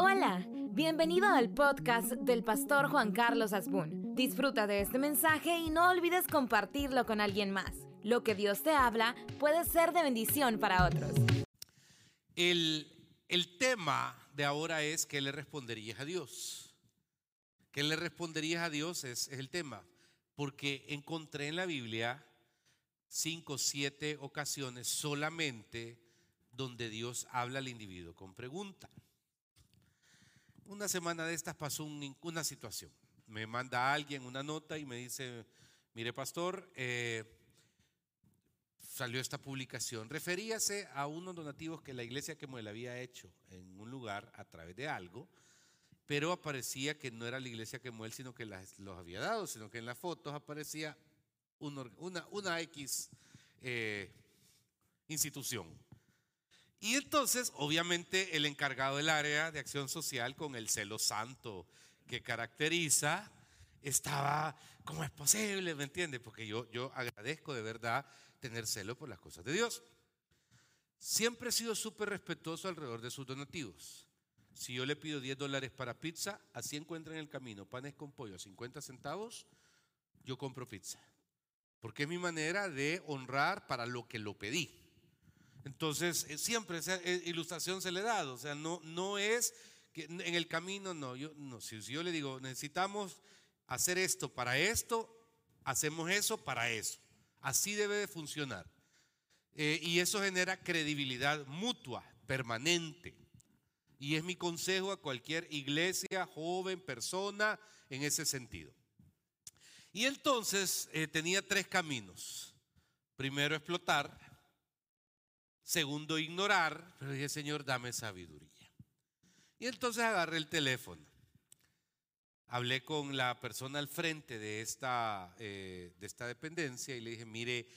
Hola, bienvenido al podcast del pastor Juan Carlos Asbun. Disfruta de este mensaje y no olvides compartirlo con alguien más. Lo que Dios te habla puede ser de bendición para otros. El, el tema de ahora es ¿qué le responderías a Dios? ¿Qué le responderías a Dios? Es, es el tema. Porque encontré en la Biblia cinco o siete ocasiones solamente donde Dios habla al individuo con pregunta. Una semana de estas pasó una situación. Me manda alguien una nota y me dice, mire pastor, eh, salió esta publicación. Referíase a unos donativos que la iglesia que le había hecho en un lugar a través de algo, pero aparecía que no era la iglesia que él, sino que los había dado, sino que en las fotos aparecía una, una, X eh, institución. Y entonces, obviamente, el encargado del área de acción social, con el celo santo que caracteriza, estaba, ¿cómo es posible? ¿Me entiende? Porque yo, yo agradezco de verdad tener celo por las cosas de Dios. Siempre he sido súper respetuoso alrededor de sus donativos. Si yo le pido 10 dólares para pizza, así encuentra en el camino panes con pollo a 50 centavos, yo compro pizza. Porque es mi manera de honrar para lo que lo pedí. Entonces, eh, siempre eh, ilustración se le da, o sea, no, no es que en el camino, no, yo, no, si, yo le digo, necesitamos hacer esto para esto, hacemos eso para eso. Así debe de funcionar. Eh, y eso genera credibilidad mutua, permanente. Y es mi consejo a cualquier iglesia, joven, persona, en ese sentido. Y entonces tenía tres caminos. Primero explotar, Segundo, ignorar. Pero dije, Señor, dame sabiduría. Y entonces agarré el teléfono. Hablé con la persona al frente de esta, eh, de esta dependencia y le dije, mire,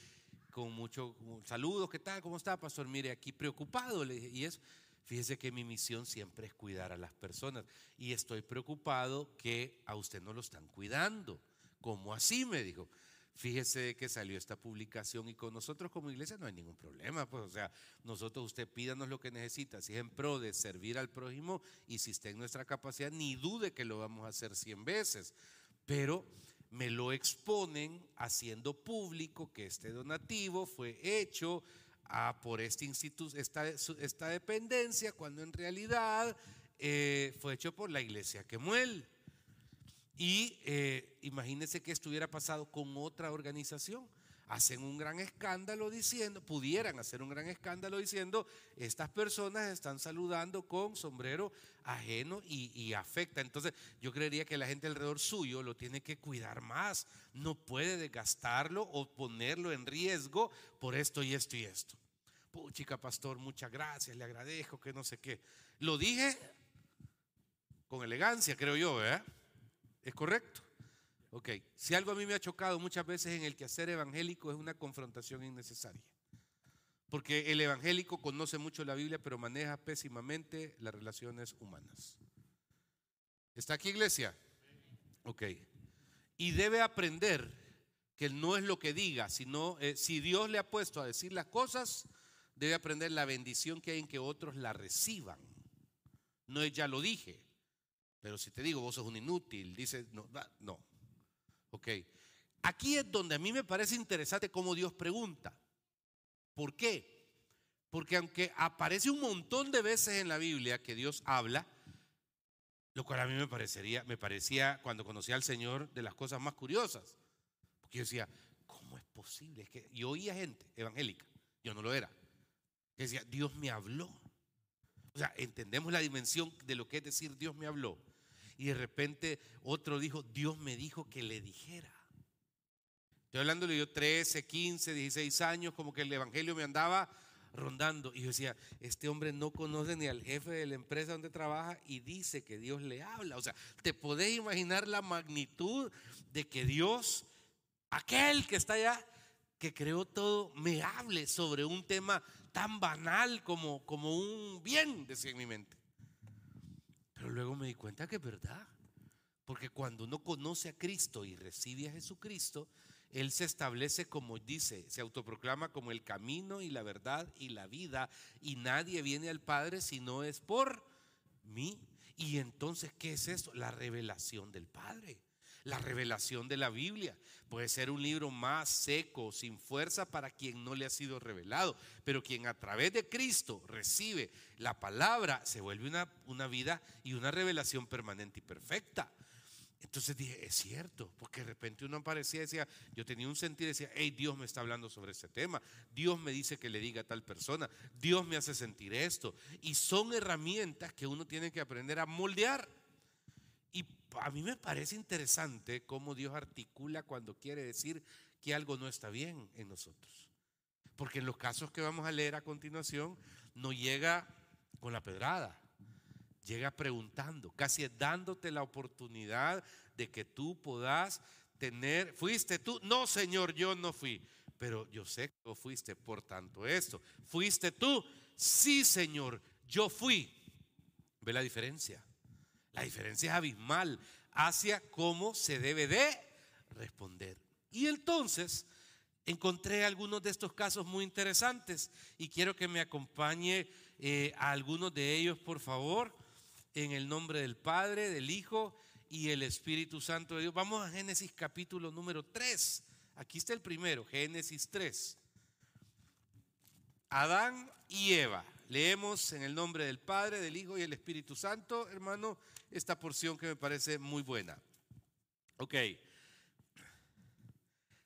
con mucho saludos, ¿qué tal? ¿Cómo está, pastor? Mire, aquí preocupado. Y eso, fíjese que mi misión siempre es cuidar a las personas. Y estoy preocupado que a usted no lo están cuidando. ¿Cómo así? Me dijo. Fíjese que salió esta publicación y con nosotros como iglesia no hay ningún problema. Pues, o sea, nosotros usted pídanos lo que necesita, si es en pro de servir al prójimo y si está en nuestra capacidad, ni dude que lo vamos a hacer 100 veces. Pero me lo exponen haciendo público que este donativo fue hecho a, por este instituto, esta, esta dependencia, cuando en realidad eh, fue hecho por la iglesia que muere. Y eh, imagínense que esto hubiera pasado con otra organización. Hacen un gran escándalo diciendo, pudieran hacer un gran escándalo diciendo, estas personas están saludando con sombrero ajeno y, afecta. Entonces yo creería que la gente alrededor suyo lo tiene que cuidar más. No puede desgastarlo o ponerlo en riesgo por esto y esto y esto. Puchica, pastor, muchas gracias, le agradezco, que no sé qué. Lo dije con elegancia, creo yo, ¿verdad? ¿Es correcto? Ok, si algo a mí me ha chocado muchas veces en el quehacer evangélico es una confrontación innecesaria. Porque el evangélico conoce mucho la Biblia, pero maneja pésimamente las relaciones humanas. ¿Está aquí iglesia? Ok. Y debe aprender que no es lo que diga, sino eh, si Dios le ha puesto a decir las cosas, debe aprender la bendición que hay en que otros la reciban. No es ya lo dije, pero si te digo, vos sos un inútil, dice, no, no. Ok. Aquí es donde a mí me parece interesante cómo Dios pregunta. ¿Por qué? Porque aunque aparece un montón de veces en la Biblia que Dios habla, lo cual a mí me parecería, me parecía cuando conocí al Señor de las cosas más curiosas. Porque yo decía, ¿cómo es posible? Es que yo oía gente evangélica, yo no lo era, que decía, Dios me habló. O sea, entendemos la dimensión de lo que es decir Dios me habló. Y de repente otro dijo, Dios me dijo que le dijera. Estoy hablando de yo 13, 15, 16 años, como que el Evangelio me andaba rondando. Y yo decía, este hombre no conoce ni al jefe de la empresa donde trabaja y dice que Dios le habla. O sea, te podés imaginar la magnitud de que Dios, aquel que está allá, que creó todo, me hable sobre un tema tan banal como, como un bien, decía en mi mente. Luego me di cuenta que es verdad. Porque cuando uno conoce a Cristo y recibe a Jesucristo, Él se establece como dice, se autoproclama como el camino y la verdad y la vida. Y nadie viene al Padre si no es por mí. Y entonces, ¿qué es esto? La revelación del Padre. La revelación de la Biblia puede ser un libro más seco, sin fuerza para quien no le ha sido revelado, pero quien a través de Cristo recibe la palabra se vuelve una, una vida y una revelación permanente y perfecta. Entonces dije, es cierto, porque de repente uno aparecía y decía, yo tenía un sentir decía, hey, Dios me está hablando sobre este tema, Dios me dice que le diga a tal persona, Dios me hace sentir esto. Y son herramientas que uno tiene que aprender a moldear. A mí me parece interesante cómo Dios articula cuando quiere decir que algo no está bien en nosotros. Porque en los casos que vamos a leer a continuación, no llega con la pedrada, llega preguntando, casi dándote la oportunidad de que tú puedas tener, ¿fuiste tú? No, Señor, yo no fui, pero yo sé que tú fuiste, por tanto esto. ¿Fuiste tú? Sí, Señor, yo fui. ¿Ve la diferencia? La diferencia es abismal hacia cómo se debe de responder. Y entonces encontré algunos de estos casos muy interesantes y quiero que me acompañe eh, a algunos de ellos, por favor, en el nombre del Padre, del Hijo y el Espíritu Santo de Dios. Vamos a Génesis capítulo número 3. Aquí está el primero, Génesis 3. Adán y Eva. Leemos en el nombre del Padre, del Hijo y el Espíritu Santo, hermano, esta porción que me parece muy buena. Ok.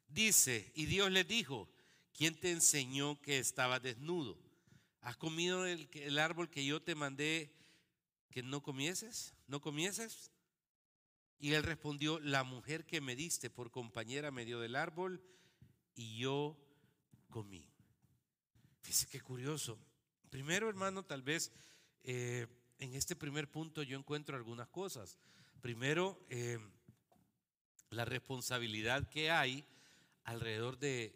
Dice, y Dios le dijo, ¿quién te enseñó que estaba desnudo? ¿Has comido el, el árbol que yo te mandé que no comieses? ¿No comieses? Y él respondió, la mujer que me diste por compañera me dio del árbol y yo comí. Fíjese qué curioso. Primero, hermano, tal vez eh, en este primer punto yo encuentro algunas cosas. Primero, eh, la responsabilidad que hay alrededor de,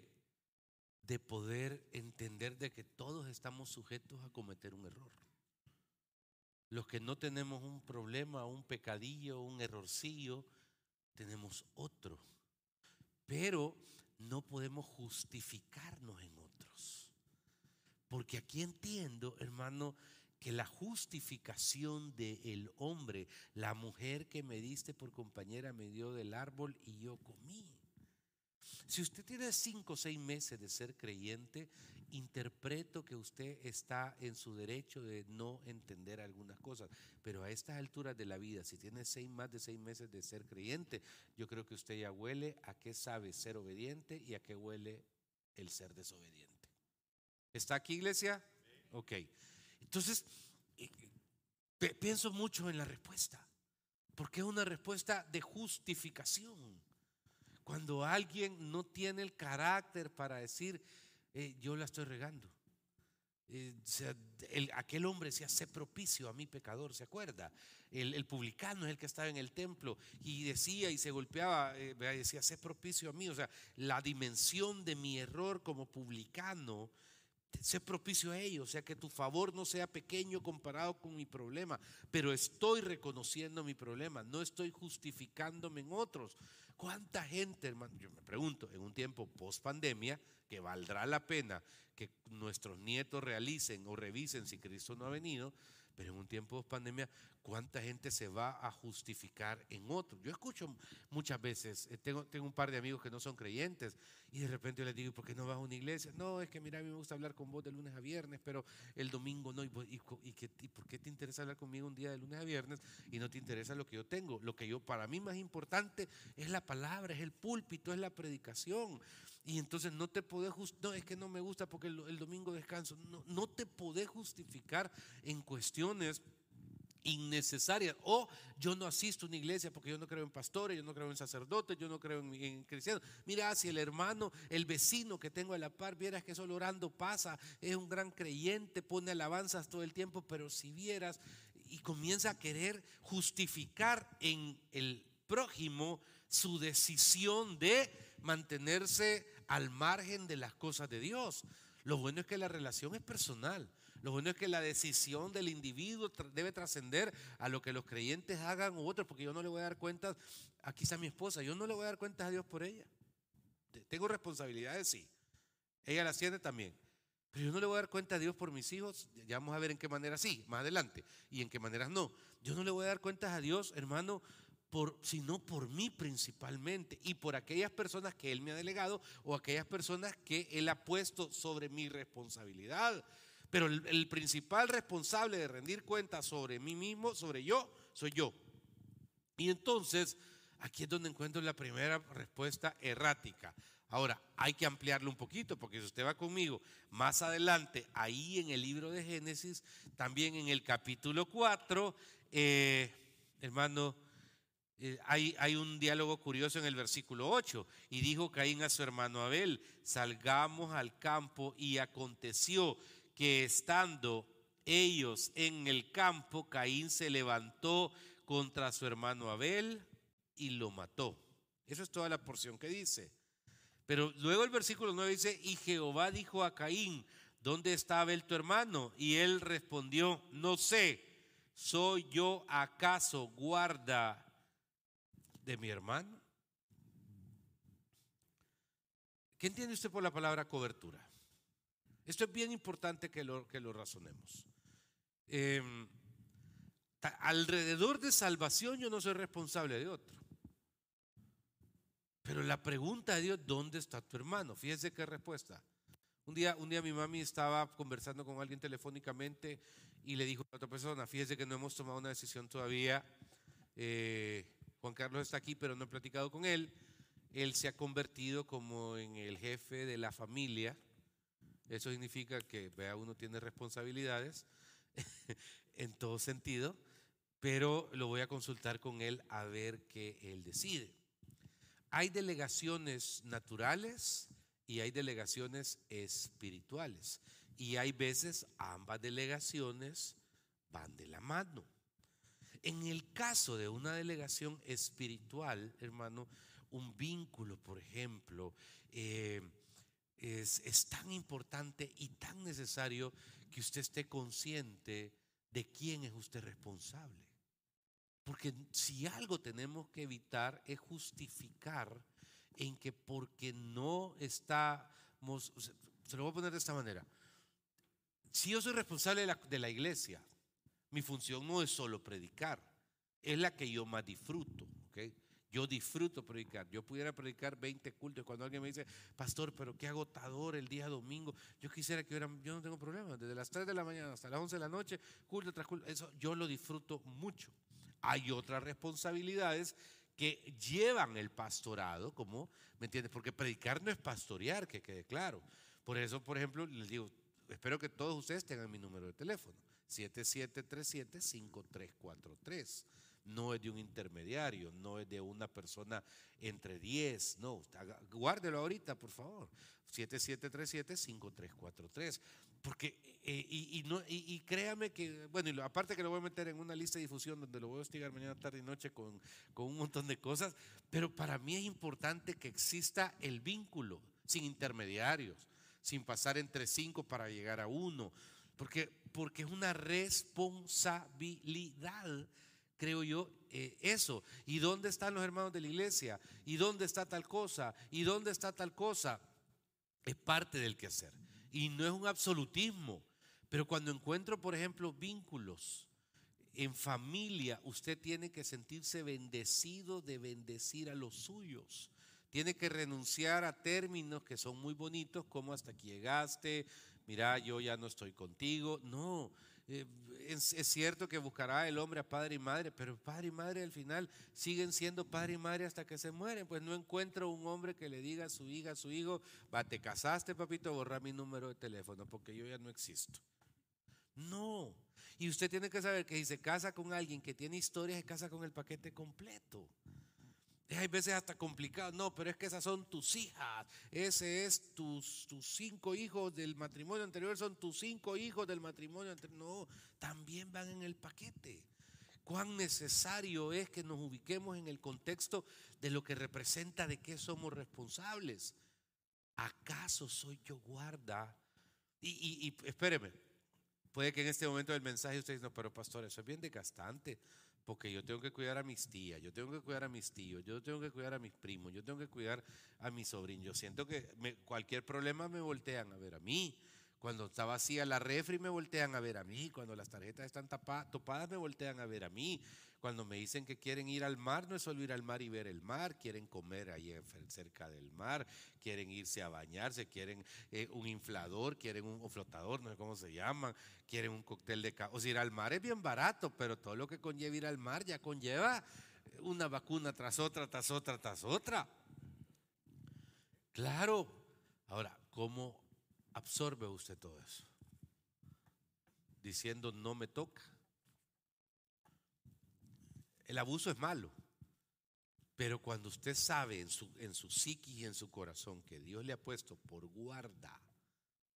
de poder entender de que todos estamos sujetos a cometer un error. Los que no tenemos un problema, un pecadillo, un errorcillo, tenemos otro. Pero no podemos justificarnos en otros. Porque aquí entiendo, hermano, que la justificación del hombre, la mujer que me diste por compañera me dio del árbol y yo comí. Si usted tiene cinco o seis meses de ser creyente, interpreto que usted está en su derecho de no entender algunas cosas, pero a estas alturas de la vida, si tiene seis, más de seis meses de ser creyente, yo creo que usted ya huele a qué sabe ser obediente y a qué huele el ser desobediente. ¿Está aquí, iglesia? Ok. Entonces, eh, pienso mucho en la respuesta, porque es una respuesta de justificación. Cuando alguien no tiene el carácter para decir, eh, yo la estoy regando. Eh, aquel hombre se hace propicio a mi pecador, ¿se acuerda? El, publicano es el que estaba en el templo y decía y se golpeaba, eh, decía, sé propicio a mí. O sea, la dimensión de mi error como publicano, sé propicio a ello. O sea, que tu favor no sea pequeño comparado con mi problema, pero estoy reconociendo mi problema, no estoy justificándome en otros. ¿Cuánta gente, hermano? Yo me pregunto, en un tiempo post pandemia, que valdrá la pena que nuestros nietos realicen o revisen si Cristo no ha venido, pero en un tiempo de pandemia, ¿cuánta gente se va a justificar en otro? Yo escucho muchas veces, eh, tengo, un par de amigos que no son creyentes y de repente yo les digo, ¿por qué no vas a una iglesia? No, es que mira, a mí me gusta hablar con vos de lunes a viernes, pero el domingo no. ¿Y, y, y, por qué te interesa hablar conmigo un día de lunes a viernes y no te interesa lo que yo tengo? Lo que yo, para mí más importante es la palabra, es el púlpito, es la predicación. Y entonces no te podés, no, es que no me gusta porque el, domingo descanso. No, no te podés justificar en cuestiones innecesarias. O yo no asisto a una iglesia porque yo no creo en pastores, yo no creo en sacerdotes, yo no creo en, cristianos. Mira, si el hermano, el vecino que tengo a la par, vieras que solo orando pasa, es un gran creyente, pone alabanzas todo el tiempo, pero si vieras y comienza a querer justificar en el prójimo su decisión de mantenerse al margen de las cosas de Dios. Lo bueno es que la relación es personal. Lo bueno es que la decisión del individuo debe trascender a lo que los creyentes hagan u otros, porque yo no le voy a dar cuentas, aquí está mi esposa, yo no le voy a dar cuentas a Dios por ella. Tengo responsabilidades, sí. Ella las tiene también. Pero yo no le voy a dar cuenta a Dios por mis hijos. Ya vamos a ver en qué manera sí, más adelante. Y en qué maneras no. Yo no le voy a dar cuentas a Dios, hermano, sino por mí principalmente. Y por aquellas personas que Él me ha delegado o aquellas personas que Él ha puesto sobre mi responsabilidad. Pero el, principal responsable de rendir cuentas sobre mí mismo, sobre yo, soy yo. Y entonces, aquí es donde encuentro la primera respuesta errática. Ahora, hay que ampliarlo un poquito, porque si usted va conmigo más adelante, ahí en el libro de Génesis, también en el capítulo 4, eh, hermano, eh, hay, hay, un diálogo curioso en el versículo 8, y dijo Caín a su hermano Abel, salgamos al campo, y aconteció que estando ellos en el campo, Caín se levantó contra su hermano Abel y lo mató. Eso es toda la porción que dice. Pero luego el versículo 9 dice, y Jehová dijo a Caín, ¿dónde está Abel tu hermano? Y él respondió, no sé, ¿soy yo acaso guarda de mi hermano? ¿Qué entiende usted por la palabra cobertura? Esto es bien importante que lo, que lo razonemos. Em, alrededor de salvación yo no soy responsable de otro. Pero la pregunta de Dios, ¿dónde está tu hermano? Fíjese qué respuesta. Un día, un día mi mami estaba conversando con alguien telefónicamente y le dijo a otra persona, fíjese que no hemos tomado una decisión todavía. Eh, Juan Carlos está aquí, pero no he platicado con él. Él se ha convertido como en el jefe de la familia. Eso significa que, vea, uno tiene responsabilidades en todo sentido, pero lo voy a consultar con él a ver qué él decide. Hay delegaciones naturales y hay delegaciones espirituales. Y hay veces ambas delegaciones van de la mano. En el caso de una delegación espiritual, hermano, un vínculo, por ejemplo, eh, es, tan importante y tan necesario que usted esté consciente de quién es usted responsable. Porque si algo tenemos que evitar es justificar en que porque no estamos, se lo voy a poner de esta manera, si yo soy responsable de la, iglesia, mi función no es solo predicar, es la que yo más disfruto. ¿okay? Yo disfruto predicar. Yo pudiera predicar 20 cultos. Cuando alguien me dice, pastor, pero qué agotador el día domingo. Yo quisiera que hubiera, yo no tengo problema. Desde las 3 de la mañana hasta las 11 de la noche, culto tras culto. Eso yo lo disfruto mucho. Hay otras responsabilidades que llevan el pastorado, como, ¿me entiendes? Porque predicar no es pastorear, que quede claro. Por eso, por ejemplo, les digo, espero que todos ustedes tengan mi número de teléfono, 7737-5343. No es de un intermediario, no es de una persona entre 10, no, guárdelo ahorita, por favor. 7737-5343. Porque, eh, y, no, y, créame que, bueno, aparte que lo voy a meter en una lista de difusión donde lo voy a hostigar mañana, tarde y noche con, con un montón de cosas, pero para mí es importante que exista el vínculo, sin intermediarios, sin pasar entre cinco para llegar a uno, porque, porque es una responsabilidad creo yo, eh, eso. ¿Y dónde están los hermanos de la iglesia? ¿Y dónde está tal cosa? ¿Y dónde está tal cosa? Es parte del quehacer. Y no es un absolutismo. Pero cuando encuentro, por ejemplo, vínculos en familia, usted tiene que sentirse bendecido de bendecir a los suyos. Tiene que renunciar a términos que son muy bonitos, como hasta aquí llegaste, mira, yo ya no estoy contigo. No, eh, es, cierto que buscará el hombre a padre y madre, pero padre y madre al final siguen siendo padre y madre hasta que se mueren. Pues no encuentro un hombre que le diga a su hija, a su hijo, va, te casaste, papito, borra mi número de teléfono porque yo ya no existo. No. Y usted tiene que saber que si se casa con alguien que tiene historia, se casa con el paquete completo. Hay veces hasta complicado. No, pero es que esas son tus hijas. Ese es tus, tus cinco hijos del matrimonio anterior, son tus cinco hijos del matrimonio anterior. No, también van en el paquete. Cuán necesario es que nos ubiquemos en el contexto de lo que representa de qué somos responsables. ¿Acaso soy yo guarda? Y, y, espéreme, puede que en este momento del mensaje usted diga, no, pero pastor, eso es bien desgastante porque yo tengo que cuidar a mis tías, yo tengo que cuidar a mis tíos, yo tengo que cuidar a mis primos, yo tengo que cuidar a mis sobrinos. Yo siento que cualquier problema me voltean a ver a mí. Cuando está vacía la refri me voltean a ver a mí. Cuando las tarjetas están topadas me voltean a ver a mí. Cuando me dicen que quieren ir al mar, no es solo ir al mar y ver el mar, quieren comer ahí cerca del mar, quieren irse a bañarse, quieren eh, un inflador, quieren un, flotador, no sé cómo se llaman, quieren un cóctel de... O sea, ir al mar es bien barato, pero todo lo que conlleva ir al mar ya conlleva una vacuna tras otra, tras otra, tras otra. Claro. Ahora, ¿cómo absorbe usted todo eso? Diciendo no me toca. El abuso es malo. Pero cuando usted sabe en su, en su psiquis y en su corazón que Dios le ha puesto por guarda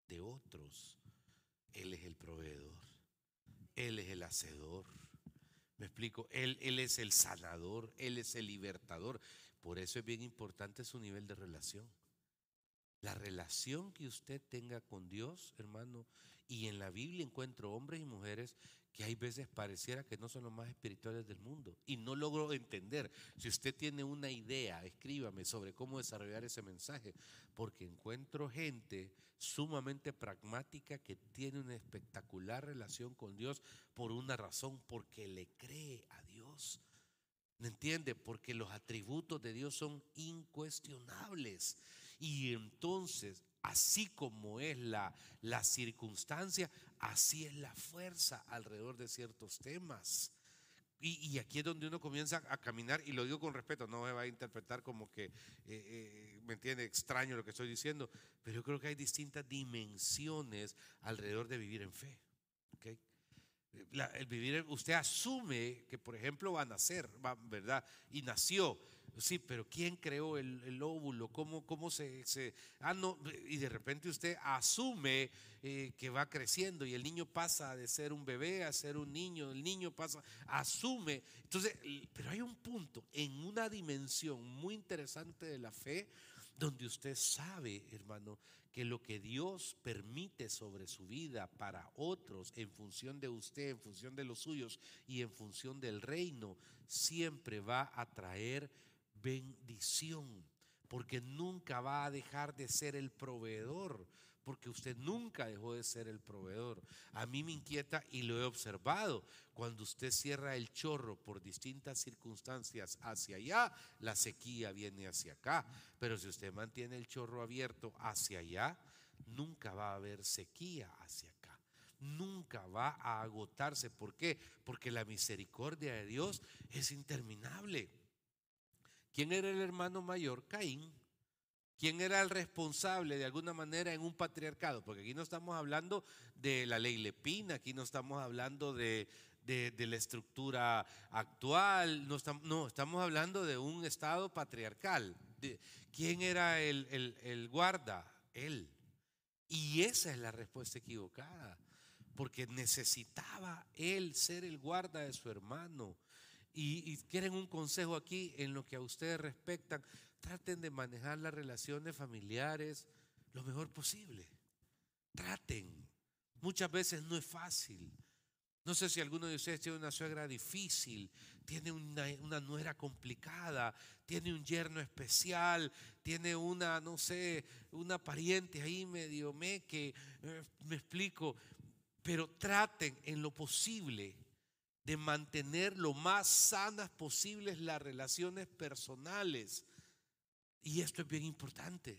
de otros, Él es el proveedor, Él es el hacedor. Me explico, Él, Él es el sanador, Él es el libertador. Por eso es bien importante su nivel de relación. La relación que usted tenga con Dios, hermano, y en la Biblia encuentro hombres y mujeres que hay veces pareciera que no son los más espirituales del mundo. Y no logro entender. Si usted tiene una idea, escríbame sobre cómo desarrollar ese mensaje, porque encuentro gente sumamente pragmática que tiene una espectacular relación con Dios por una razón, porque le cree a Dios. ¿Me entiende? Porque los atributos de Dios son incuestionables. Y entonces, así como es la, la circunstancia, así es la fuerza alrededor de ciertos temas. Y, aquí es donde uno comienza a caminar, y lo digo con respeto, no me va a interpretar como que, eh, eh, me entiende, extraño lo que estoy diciendo, pero yo creo que hay distintas dimensiones alrededor de vivir en fe. El vivir, usted asume que, por ejemplo, va a nacer, ¿verdad? Y nació. Sí, pero ¿quién creó el, óvulo? ¿Cómo, cómo se, Ah, no, y de repente usted asume eh, que va creciendo y el niño pasa de ser un bebé a ser un niño, el niño pasa, asume. Entonces, pero hay un punto en una dimensión muy interesante de la fe donde usted sabe, hermano, que lo que Dios permite sobre su vida para otros en función de usted, en función de los suyos y en función del reino, siempre va a traer bendición, porque nunca va a dejar de ser el proveedor, porque usted nunca dejó de ser el proveedor. A mí me inquieta y lo he observado, cuando usted cierra el chorro por distintas circunstancias hacia allá, la sequía viene hacia acá, pero si usted mantiene el chorro abierto hacia allá, nunca va a haber sequía hacia acá nunca va a agotarse. ¿Por qué? Porque la misericordia de Dios es interminable. ¿Quién era el hermano mayor? Caín. ¿Quién era el responsable de alguna manera en un patriarcado? Porque aquí no estamos hablando de la ley lepina, aquí no estamos hablando de, la estructura actual, no estamos, no, estamos hablando de un estado patriarcal. ¿Quién era el, el guarda? Él. Y esa es la respuesta equivocada, porque necesitaba él ser el guarda de su hermano. Y, quieren un consejo aquí en lo que a ustedes respectan. Traten de manejar las relaciones familiares lo mejor posible. Traten. Muchas veces no es fácil. No sé si alguno de ustedes tiene una suegra difícil, tiene una, una, nuera complicada, tiene un yerno especial, tiene una, no sé, una pariente ahí medio me que, eh, me explico, pero traten en lo posible de mantener lo más sanas posibles las relaciones personales. Y esto es bien importante,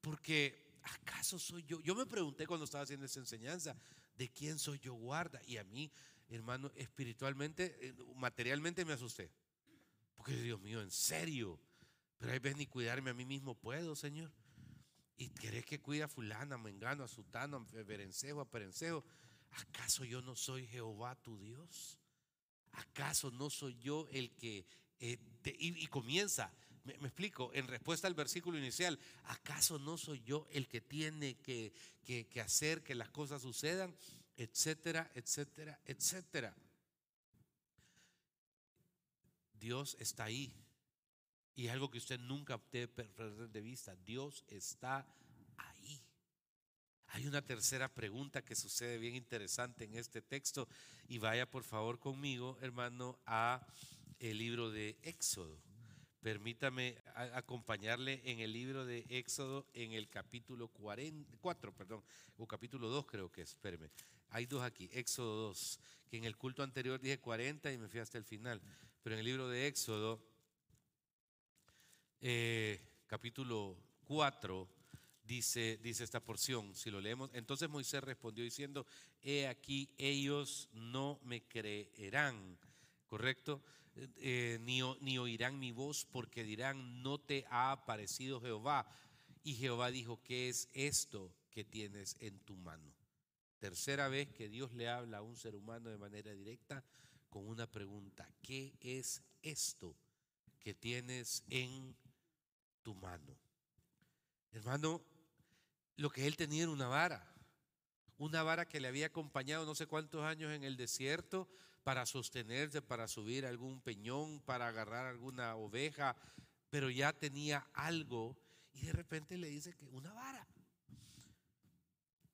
porque ¿acaso soy yo? Yo me pregunté cuando estaba haciendo esa enseñanza, ¿de quién soy yo guarda? Y a mí, hermano, espiritualmente, eh, materialmente me asusté. Porque Dios mío, en serio. Pero hay veces ni cuidarme a mí mismo puedo, Señor. Y querés que cuida a fulana, a mengano, a sutano, a berencejo, a perencejo. ¿Acaso yo no soy Jehová tu Dios? ¿Acaso no soy yo el que... Eh, y, comienza, me, explico, en respuesta al versículo inicial, ¿acaso no soy yo el que tiene que, que hacer que las cosas sucedan? Etcétera, etcétera, etcétera. Dios está ahí. Y algo que usted nunca debe perder de vista. Dios está hay una tercera pregunta que sucede bien interesante en este texto y vaya por favor conmigo, hermano, a el libro de Éxodo. Permítame acompañarle en el libro de Éxodo en el capítulo 4, perdón, o capítulo 2 creo que es, espéreme. Hay dos aquí, Éxodo 2, que en el culto anterior dije 40 y me fui hasta el final, pero en el libro de Éxodo, eh, capítulo 4, dice, dice esta porción, si lo leemos, entonces Moisés respondió diciendo, he aquí, ellos no me creerán, ¿correcto? Eh, ni, ni oirán mi voz porque dirán, no te ha aparecido Jehová. Y Jehová dijo, ¿qué es esto que tienes en tu mano? Tercera vez que Dios le habla a un ser humano de manera directa con una pregunta, ¿qué es esto que tienes en tu mano? Hermano, lo que él tenía era una vara, una vara que le había acompañado no sé cuántos años en el desierto, para sostenerse, para subir algún peñón, para agarrar alguna oveja, pero ya tenía algo y de repente le dice que una vara.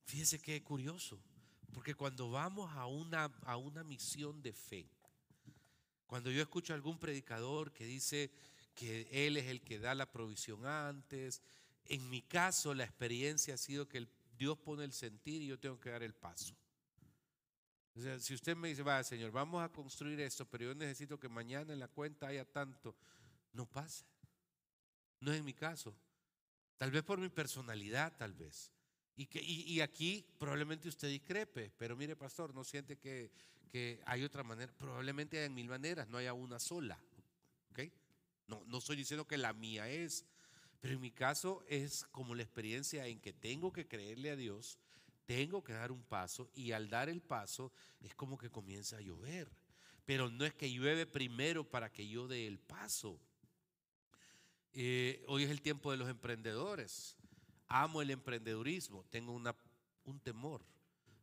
Fíjese qué curioso, porque cuando vamos a una, a una misión de fe, cuando yo escucho a algún predicador que dice que Él es el que da la provisión antes, en mi caso la experiencia ha sido que Dios pone el sentir y yo tengo que dar el paso si usted me dice, va, Señor, vamos a construir esto, pero yo necesito que mañana en la cuenta haya tanto, no pasa. No es en mi caso. Tal vez por mi personalidad, tal vez. Y, que, y, aquí probablemente usted discrepe, pero mire, pastor, no siente que, que hay otra manera. Probablemente hay mil maneras, no haya una sola. ¿okay? No, no estoy diciendo que la mía es, pero en mi caso es como la experiencia en que tengo que creerle a Dios tengo que dar un paso y al dar el paso es como que comienza a llover. Pero no es que llueve primero para que yo dé el paso. Eh, hoy es el tiempo de los emprendedores. Amo el emprendedurismo, tengo una, un temor.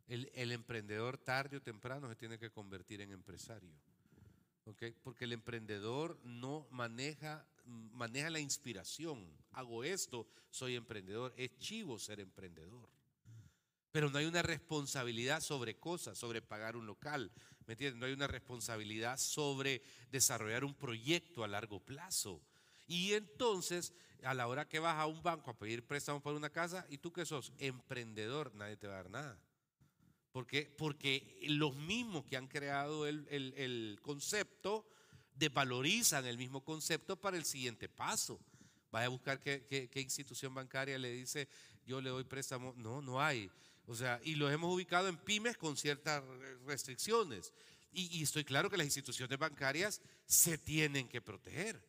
El, el, emprendedor tarde o temprano se tiene que convertir en empresario. ¿okay? Porque el emprendedor no maneja, maneja la inspiración. Hago esto, soy emprendedor. Es chivo ser emprendedor pero no hay una responsabilidad sobre cosas, sobre pagar un local, ¿me entiendes? No hay una responsabilidad sobre desarrollar un proyecto a largo plazo. Y entonces, a la hora que vas a un banco a pedir préstamo para una casa, ¿y tú que sos? Emprendedor, nadie te va a dar nada. ¿Por qué? Porque los mismos que han creado el, concepto desvalorizan el mismo concepto para el siguiente paso. Vaya a buscar qué institución bancaria le dice, yo le doy préstamo. No, no hay. O sea, y los hemos ubicado en pymes con ciertas restricciones. Y, estoy claro que las instituciones bancarias se tienen que proteger.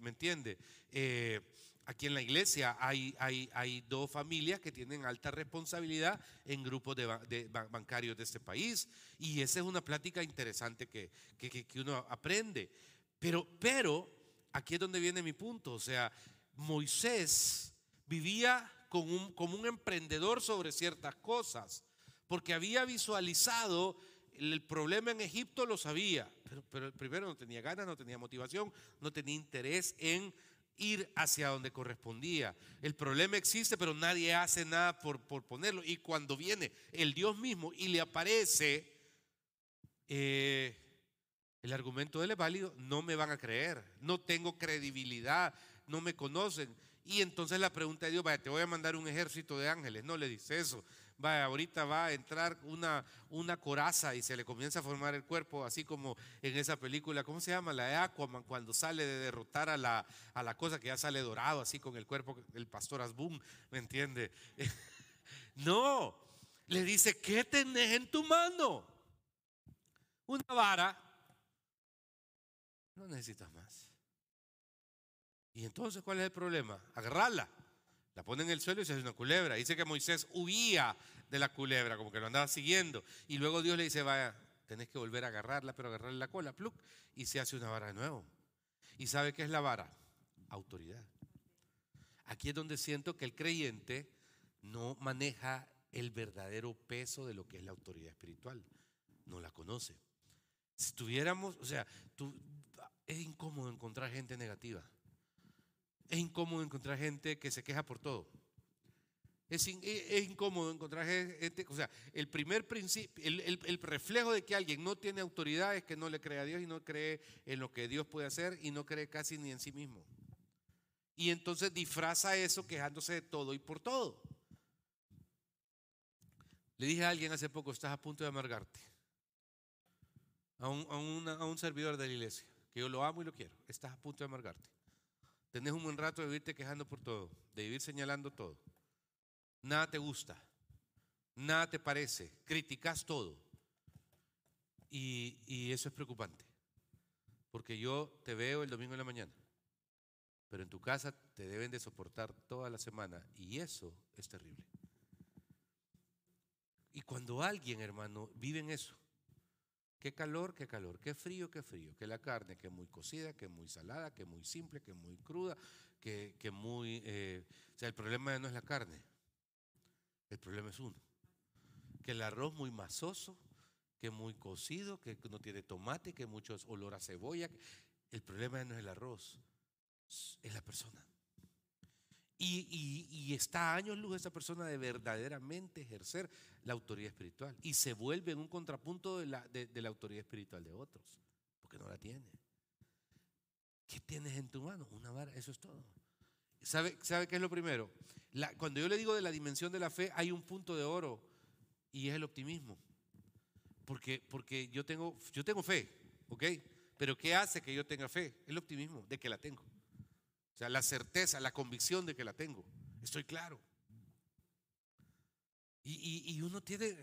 ¿Me entiende? Eh, aquí en la iglesia hay, hay, hay, dos familias que tienen alta responsabilidad en grupos de, bancarios de este país. Y esa es una plática interesante que, que, que uno aprende. Pero, pero aquí es donde viene mi punto. O sea, Moisés vivía como un, emprendedor sobre ciertas cosas, porque había visualizado el problema en Egipto, lo sabía, pero, pero primero no tenía ganas, no tenía motivación, no tenía interés en ir hacia donde correspondía. El problema existe, pero nadie hace nada por, ponerlo. Y cuando viene el Dios mismo y le aparece, eh, el argumento de él es válido, no me van a creer, no tengo credibilidad, no me conocen. Y entonces la pregunta de Dios, vaya, te voy a mandar un ejército de ángeles. No le dice eso. Vaya, ahorita va a entrar una, una coraza y se le comienza a formar el cuerpo, así como en esa película, ¿cómo se llama? La de Aquaman, cuando sale de derrotar a la, a la cosa que ya sale dorado, así con el cuerpo del pastor Asbun, ¿me entiende? no, le dice, ¿qué tenés en tu mano? Una vara. No necesitas más. Y entonces, ¿cuál es el problema? Agarrarla. La pone en el suelo y se hace una culebra. Dice que Moisés huía de la culebra, como que lo andaba siguiendo. Y luego Dios le dice, vaya, tenés que volver a agarrarla, pero agarrarle la cola, pluk, y se hace una vara de nuevo. ¿Y sabe qué es la vara? Autoridad. Aquí es donde siento que el creyente no maneja el verdadero peso de lo que es la autoridad espiritual. No la conoce. Si tuviéramos, o sea, es incómodo encontrar gente negativa. Es incómodo encontrar gente que se queja por todo. Es, incómodo encontrar gente, o sea, el primer principio, el, reflejo de que alguien no tiene autoridad es que no le cree a Dios y no cree en lo que Dios puede hacer y no cree casi ni en sí mismo. Y entonces disfraza eso quejándose de todo y por todo. Le dije a alguien hace poco, estás a punto de amargarte. A un, a un servidor de la iglesia, que yo lo amo y lo quiero. Estás a punto de amargarte. Tenés un buen rato de vivirte quejando por todo, de vivir señalando todo nada te gusta, nada te parece, criticas todo. Y, eso es preocupante, porque yo te veo el domingo en la mañana, pero en tu casa te deben de soportar toda la semana y eso es terrible. Y cuando alguien, hermano, vive en eso, qué calor, qué calor, qué frío, qué frío, que la carne que muy cocida, que muy salada, que muy simple, que muy cruda, que, que muy... Eh, o sea, el problema no es la carne, el problema es uno. Que el arroz muy masoso, que muy cocido, que no tiene tomate, que mucho olor a cebolla. El problema no es el arroz, es la persona. Y, está a años luz esa persona de verdaderamente ejercer la autoridad espiritual. Y se vuelve en un contrapunto de la, autoridad espiritual de otros, porque no la tiene. ¿Qué tienes en tu mano? Una vara, eso es todo. ¿Sabe, ¿Sabe qué es lo primero? cuando yo le digo de la dimensión de la fe, hay un punto de oro y es el optimismo. Porque, porque yo, tengo, yo tengo fe, ¿ok? Pero ¿qué hace que yo tenga fe? El optimismo de que la tengo. O sea, la certeza, la convicción de que la tengo. Estoy claro. Y, uno tiene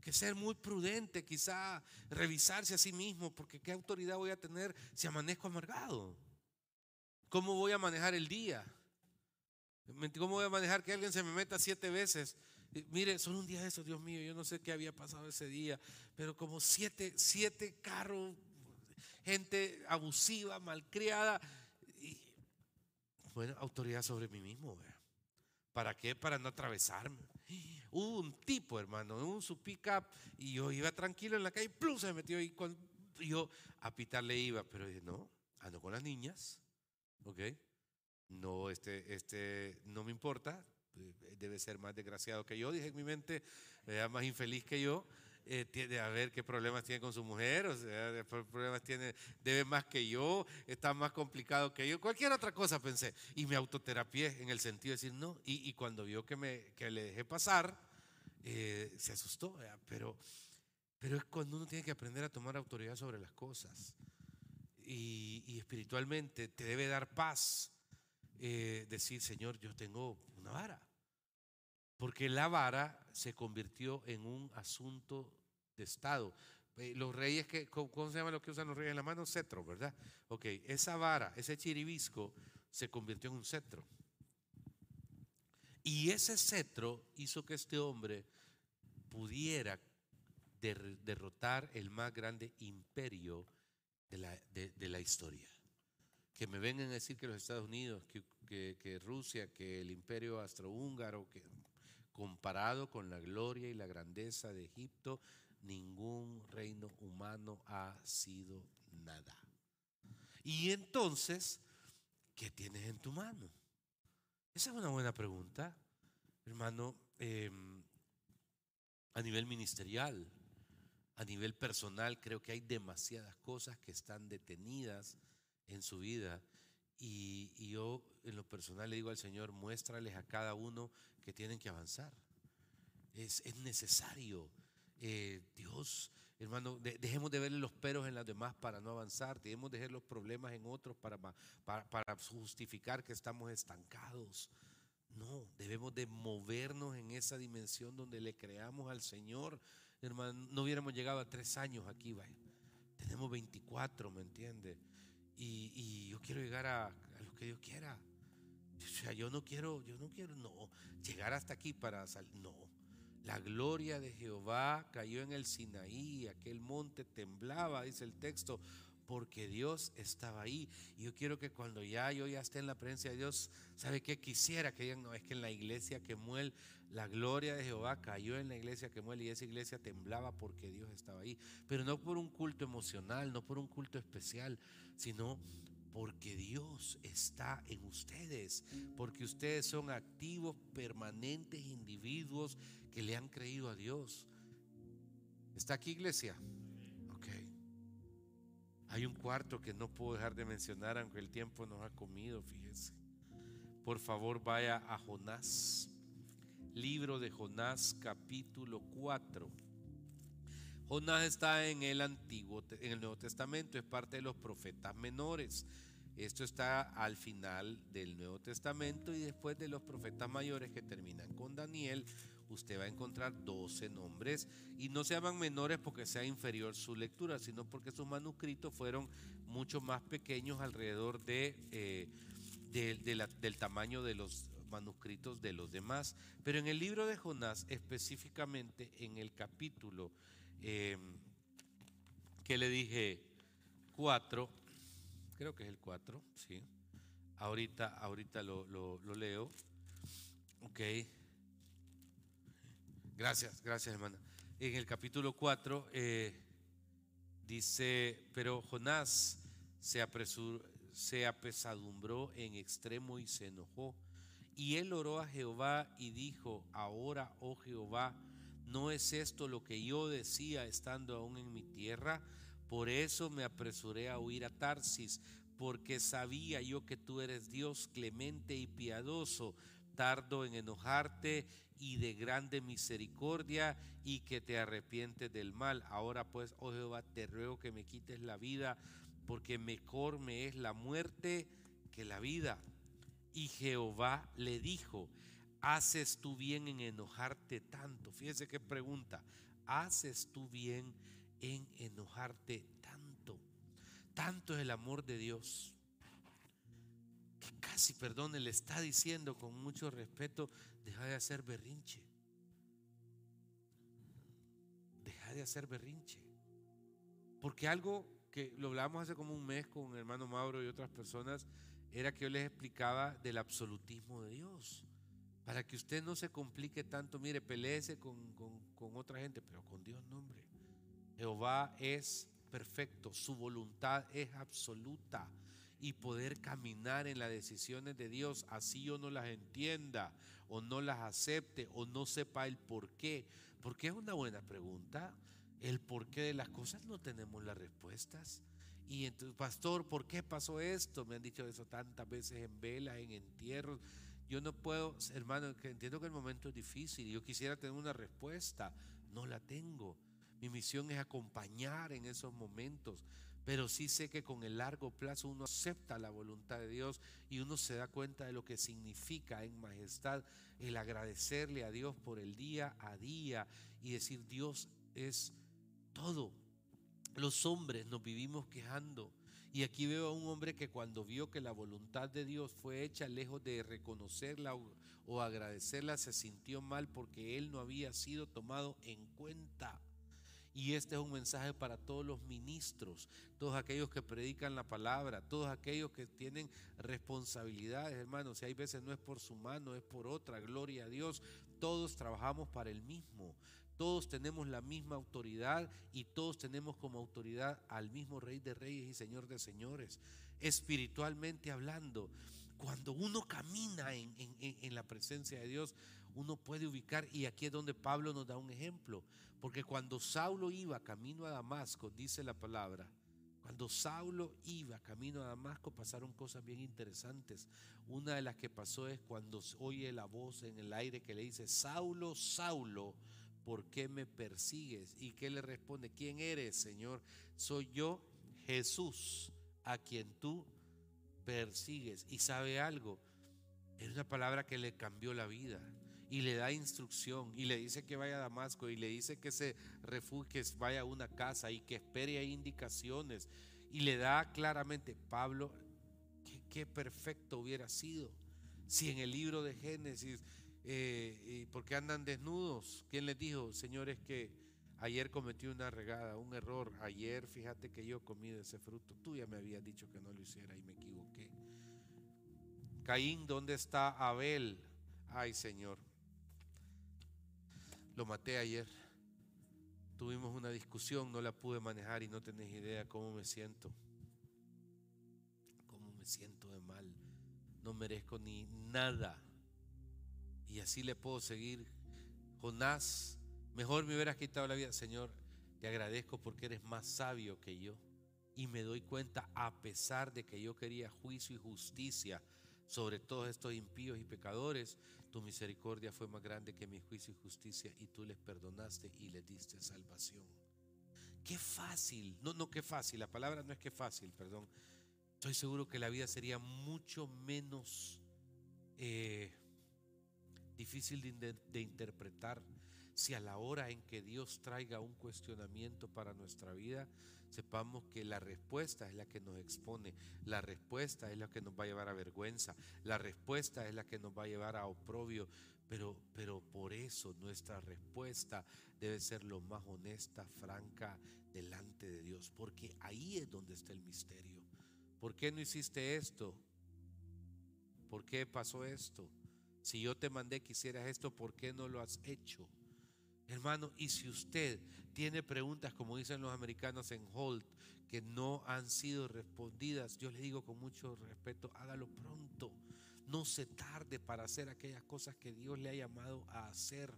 que ser muy prudente, quizá revisarse a sí mismo, porque ¿qué autoridad voy a tener si amanezco amargado? ¿Cómo voy a manejar el día? ¿Cómo voy a manejar que alguien se me meta siete veces? Mire, son un día de eso, Dios mío, yo no sé qué había pasado ese día, pero como siete, siete carros, gente abusiva, malcriada. Y, bueno, autoridad sobre mí mismo. ¿Para qué? Para no atravesarme. Hubo un tipo, hermano, un su pick-up y yo iba tranquilo en la calle, plus se me metió y yo a pitarle iba, pero dije, no, ando con las niñas ¿ok? No, este, este, no me importa, eh, debe ser más desgraciado que yo, dije en mi mente, más infeliz que yo, eh, tiene, a ver qué problemas tiene con su mujer, o sea, problemas tiene, debe más que yo, está más complicado que yo, cualquier otra cosa pensé. Y me autoterapié en el sentido de decir no. Y, cuando vio que, me, que le dejé pasar, eh, se asustó, pero, pero es cuando uno tiene que aprender a tomar autoridad sobre las cosas y, espiritualmente te debe dar paz eh, decir, Señor, yo tengo una vara. Porque la vara se convirtió en un asunto de Estado. Eh, los reyes, que, ¿cómo se llama lo que usan los reyes en la mano? Cetro, ¿verdad? Ok, esa vara, ese chiribisco, se convirtió en un cetro. Y ese cetro hizo que este hombre pudiera derrotar el más grande imperio de la, historia. Que me vengan a decir que los Estados Unidos, que, que, Rusia, que el imperio astrohúngaro, que comparado con la gloria y la grandeza de Egipto, ningún reino humano ha sido nada. Y entonces, ¿qué tienes en tu mano? Esa es una buena pregunta, hermano, em, a nivel ministerial a nivel personal creo que hay demasiadas cosas que están detenidas en su vida y, yo en lo personal le digo al Señor, muéstrales a cada uno que tienen que avanzar. Es, necesario. Eh, Dios, hermano, dejemos de verle los peros en las demás para no avanzar, dejemos de ver los problemas en otros para, para, para justificar que estamos estancados. No, debemos de movernos en esa dimensión donde le creamos al Señor hermano, no hubiéramos llegado a tres años aquí, vaya. Tenemos 24, ¿me entiende? Y, yo quiero llegar a, a, lo que Dios quiera. O sea, yo no quiero, yo no quiero, no, llegar hasta aquí para salir, no. La gloria de Jehová cayó en el Sinaí, aquel monte temblaba, dice el texto, porque Dios estaba ahí. Y yo quiero que cuando ya yo ya esté en la presencia de Dios, ¿sabe qué quisiera? Que digan, no, es que en la iglesia que muere la gloria de Jehová cayó en la iglesia que muere y esa iglesia temblaba porque Dios estaba ahí. Pero no por un culto emocional, no por un culto especial, sino porque Dios está en ustedes, porque ustedes son activos, permanentes individuos que le han creído a Dios. ¿Está aquí iglesia? Ok. Hay un cuarto que no puedo dejar de mencionar, aunque el tiempo nos ha comido, fíjese. Por favor, vaya a Jonás. Libro de Jonás, capítulo 4. Jonás está en el Antiguo, en el Nuevo Testamento, es parte de los profetas menores. Esto está al final del Nuevo Testamento y después de los profetas mayores que terminan con Daniel, usted va a encontrar 12 nombres y no se llaman menores porque sea inferior su lectura, sino porque sus manuscritos fueron mucho más pequeños alrededor de, eh, del tamaño de los manuscritos de los demás. Pero en el libro de Jonás, específicamente en el capítulo Em, que le dije 4, creo que es el 4, sí. Ahorita, ahorita lo, leo. Ok. Gracias, gracias hermana. En el capítulo 4 eh, dice, pero Jonás se, apresur, se apesadumbró en extremo y se enojó. Y él oró a Jehová y dijo, ahora, oh Jehová, ¿No es esto lo que yo decía estando aún en mi tierra? Por eso me apresuré a huir a Tarsis, porque sabía yo que tú eres Dios clemente y piadoso, tardo en enojarte y de grande misericordia y que te arrepientes del mal. Ahora pues, oh Jehová, te ruego que me quites la vida, porque mejor me es la muerte que la vida. Y Jehová le dijo, ¿Haces tú bien en enojarte tanto? Fíjese qué pregunta. ¿Haces tú bien en enojarte tanto? Tanto es el amor de Dios que casi, perdón, le está diciendo con mucho respeto, deja de hacer berrinche. Deja de hacer berrinche. Porque algo que lo hablábamos hace como un mes con el hermano Mauro y otras personas, era que yo les explicaba del absolutismo de Dios. Para que usted no se complique tanto, mire, peleese con, con, otra gente, pero con Dios no, hombre. Jehová es perfecto, su voluntad es absoluta y poder caminar en las decisiones de Dios, así yo no las entienda o no las acepte o no sepa el por qué. Porque es una buena pregunta. El porqué de las cosas no tenemos las respuestas. Y entonces, pastor, ¿por qué pasó esto? Me han dicho eso tantas veces en velas, en entierros. Yo no puedo, hermano, entiendo que el momento es difícil. Yo quisiera tener una respuesta. No la tengo. Mi misión es acompañar en esos momentos. Pero sí sé que con el largo plazo uno acepta la voluntad de Dios y uno se da cuenta de lo que significa en majestad el agradecerle a Dios por el día a día y decir Dios es todo. Los hombres nos vivimos quejando y aquí veo a un hombre que cuando vio que la voluntad de Dios fue hecha lejos de reconocerla o, agradecerla, se sintió mal porque él no había sido tomado en cuenta. Y este es un mensaje para todos los ministros, todos aquellos que predican la palabra, todos aquellos que tienen responsabilidades, hermanos. Si hay veces no es por su mano, es por otra, gloria a Dios. Todos trabajamos para el mismo. Todos tenemos la misma autoridad y todos tenemos como autoridad al mismo Rey de Reyes y Señor de Señores. Espiritualmente hablando, cuando uno camina en, la presencia de Dios, uno puede ubicar, y aquí es donde Pablo nos da un ejemplo, porque cuando Saulo iba camino a Damasco, dice la palabra, cuando Saulo iba camino a Damasco pasaron cosas bien interesantes. Una de las que pasó es cuando oye la voz en el aire que le dice, Saulo, Saulo, ¿por qué me persigues? ¿Y qué le responde? ¿Quién eres, Señor? Soy yo, Jesús, a quien tú persigues. Y sabe algo, es una palabra que le cambió la vida y le da instrucción y le dice que vaya a Damasco y le dice que se refugie, vaya a una casa y que espere ahí indicaciones y le da claramente, Pablo, qué perfecto hubiera sido si en el libro de Génesis eh, ¿Por qué andan desnudos? ¿Quién les dijo, señores, que ayer cometí una regada, un error? Ayer, fíjate que yo comí de ese fruto. Tú ya me habías dicho que no lo hiciera y me equivoqué. Caín, ¿dónde está Abel? Ay, Señor. Lo maté ayer. Tuvimos una discusión, no la pude manejar y no tenés idea cómo me siento. Cómo siento de mal, no merezco ni nada. Y así le puedo seguir. Jonás, mejor me hubieras quitado la vida. Señor, te agradezco porque eres más sabio que yo. Y me doy cuenta, a pesar de que yo quería juicio y justicia sobre todos estos impíos y pecadores, tu misericordia fue más grande que mi juicio y justicia y tú les perdonaste y les diste salvación. Qué fácil, no, no, qué fácil, la palabra no es que fácil, perdón. Estoy seguro que la vida sería mucho menos eh, difícil de, interpretar si a la hora en que Dios traiga un cuestionamiento para nuestra vida, sepamos que la respuesta es la que nos expone, la respuesta es la que nos va a llevar a vergüenza, la respuesta es la que nos va a llevar a oprobio, pero, pero por eso nuestra respuesta debe ser lo más honesta, franca, delante de Dios, porque ahí es donde está el misterio. ¿Por qué no hiciste esto? ¿Por qué pasó esto? Si yo te mandé que hicieras esto, ¿por qué no lo has hecho? Hermano, y si usted tiene preguntas, como dicen los americanos en Holt, que no han sido respondidas, yo le digo con mucho respeto, hágalo pronto. No se tarde para hacer aquellas cosas que Dios le ha llamado a hacer.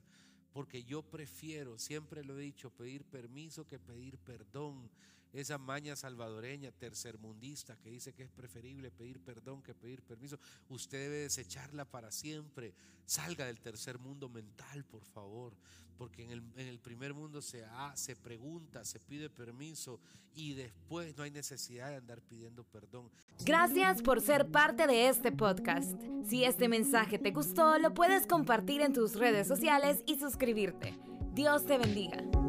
Porque yo prefiero, siempre lo he dicho, pedir permiso que pedir perdón. Esa maña salvadoreña, tercermundista, que dice que es preferible pedir perdón que pedir permiso, usted debe desecharla para siempre. Salga del tercer mundo mental, por favor. Porque en el, en el primer mundo se, se pregunta, se pide permiso y después no hay necesidad de andar pidiendo perdón. Gracias por ser parte de este podcast. Si este mensaje te gustó, lo puedes compartir en tus redes sociales y suscribirte. Dios te bendiga.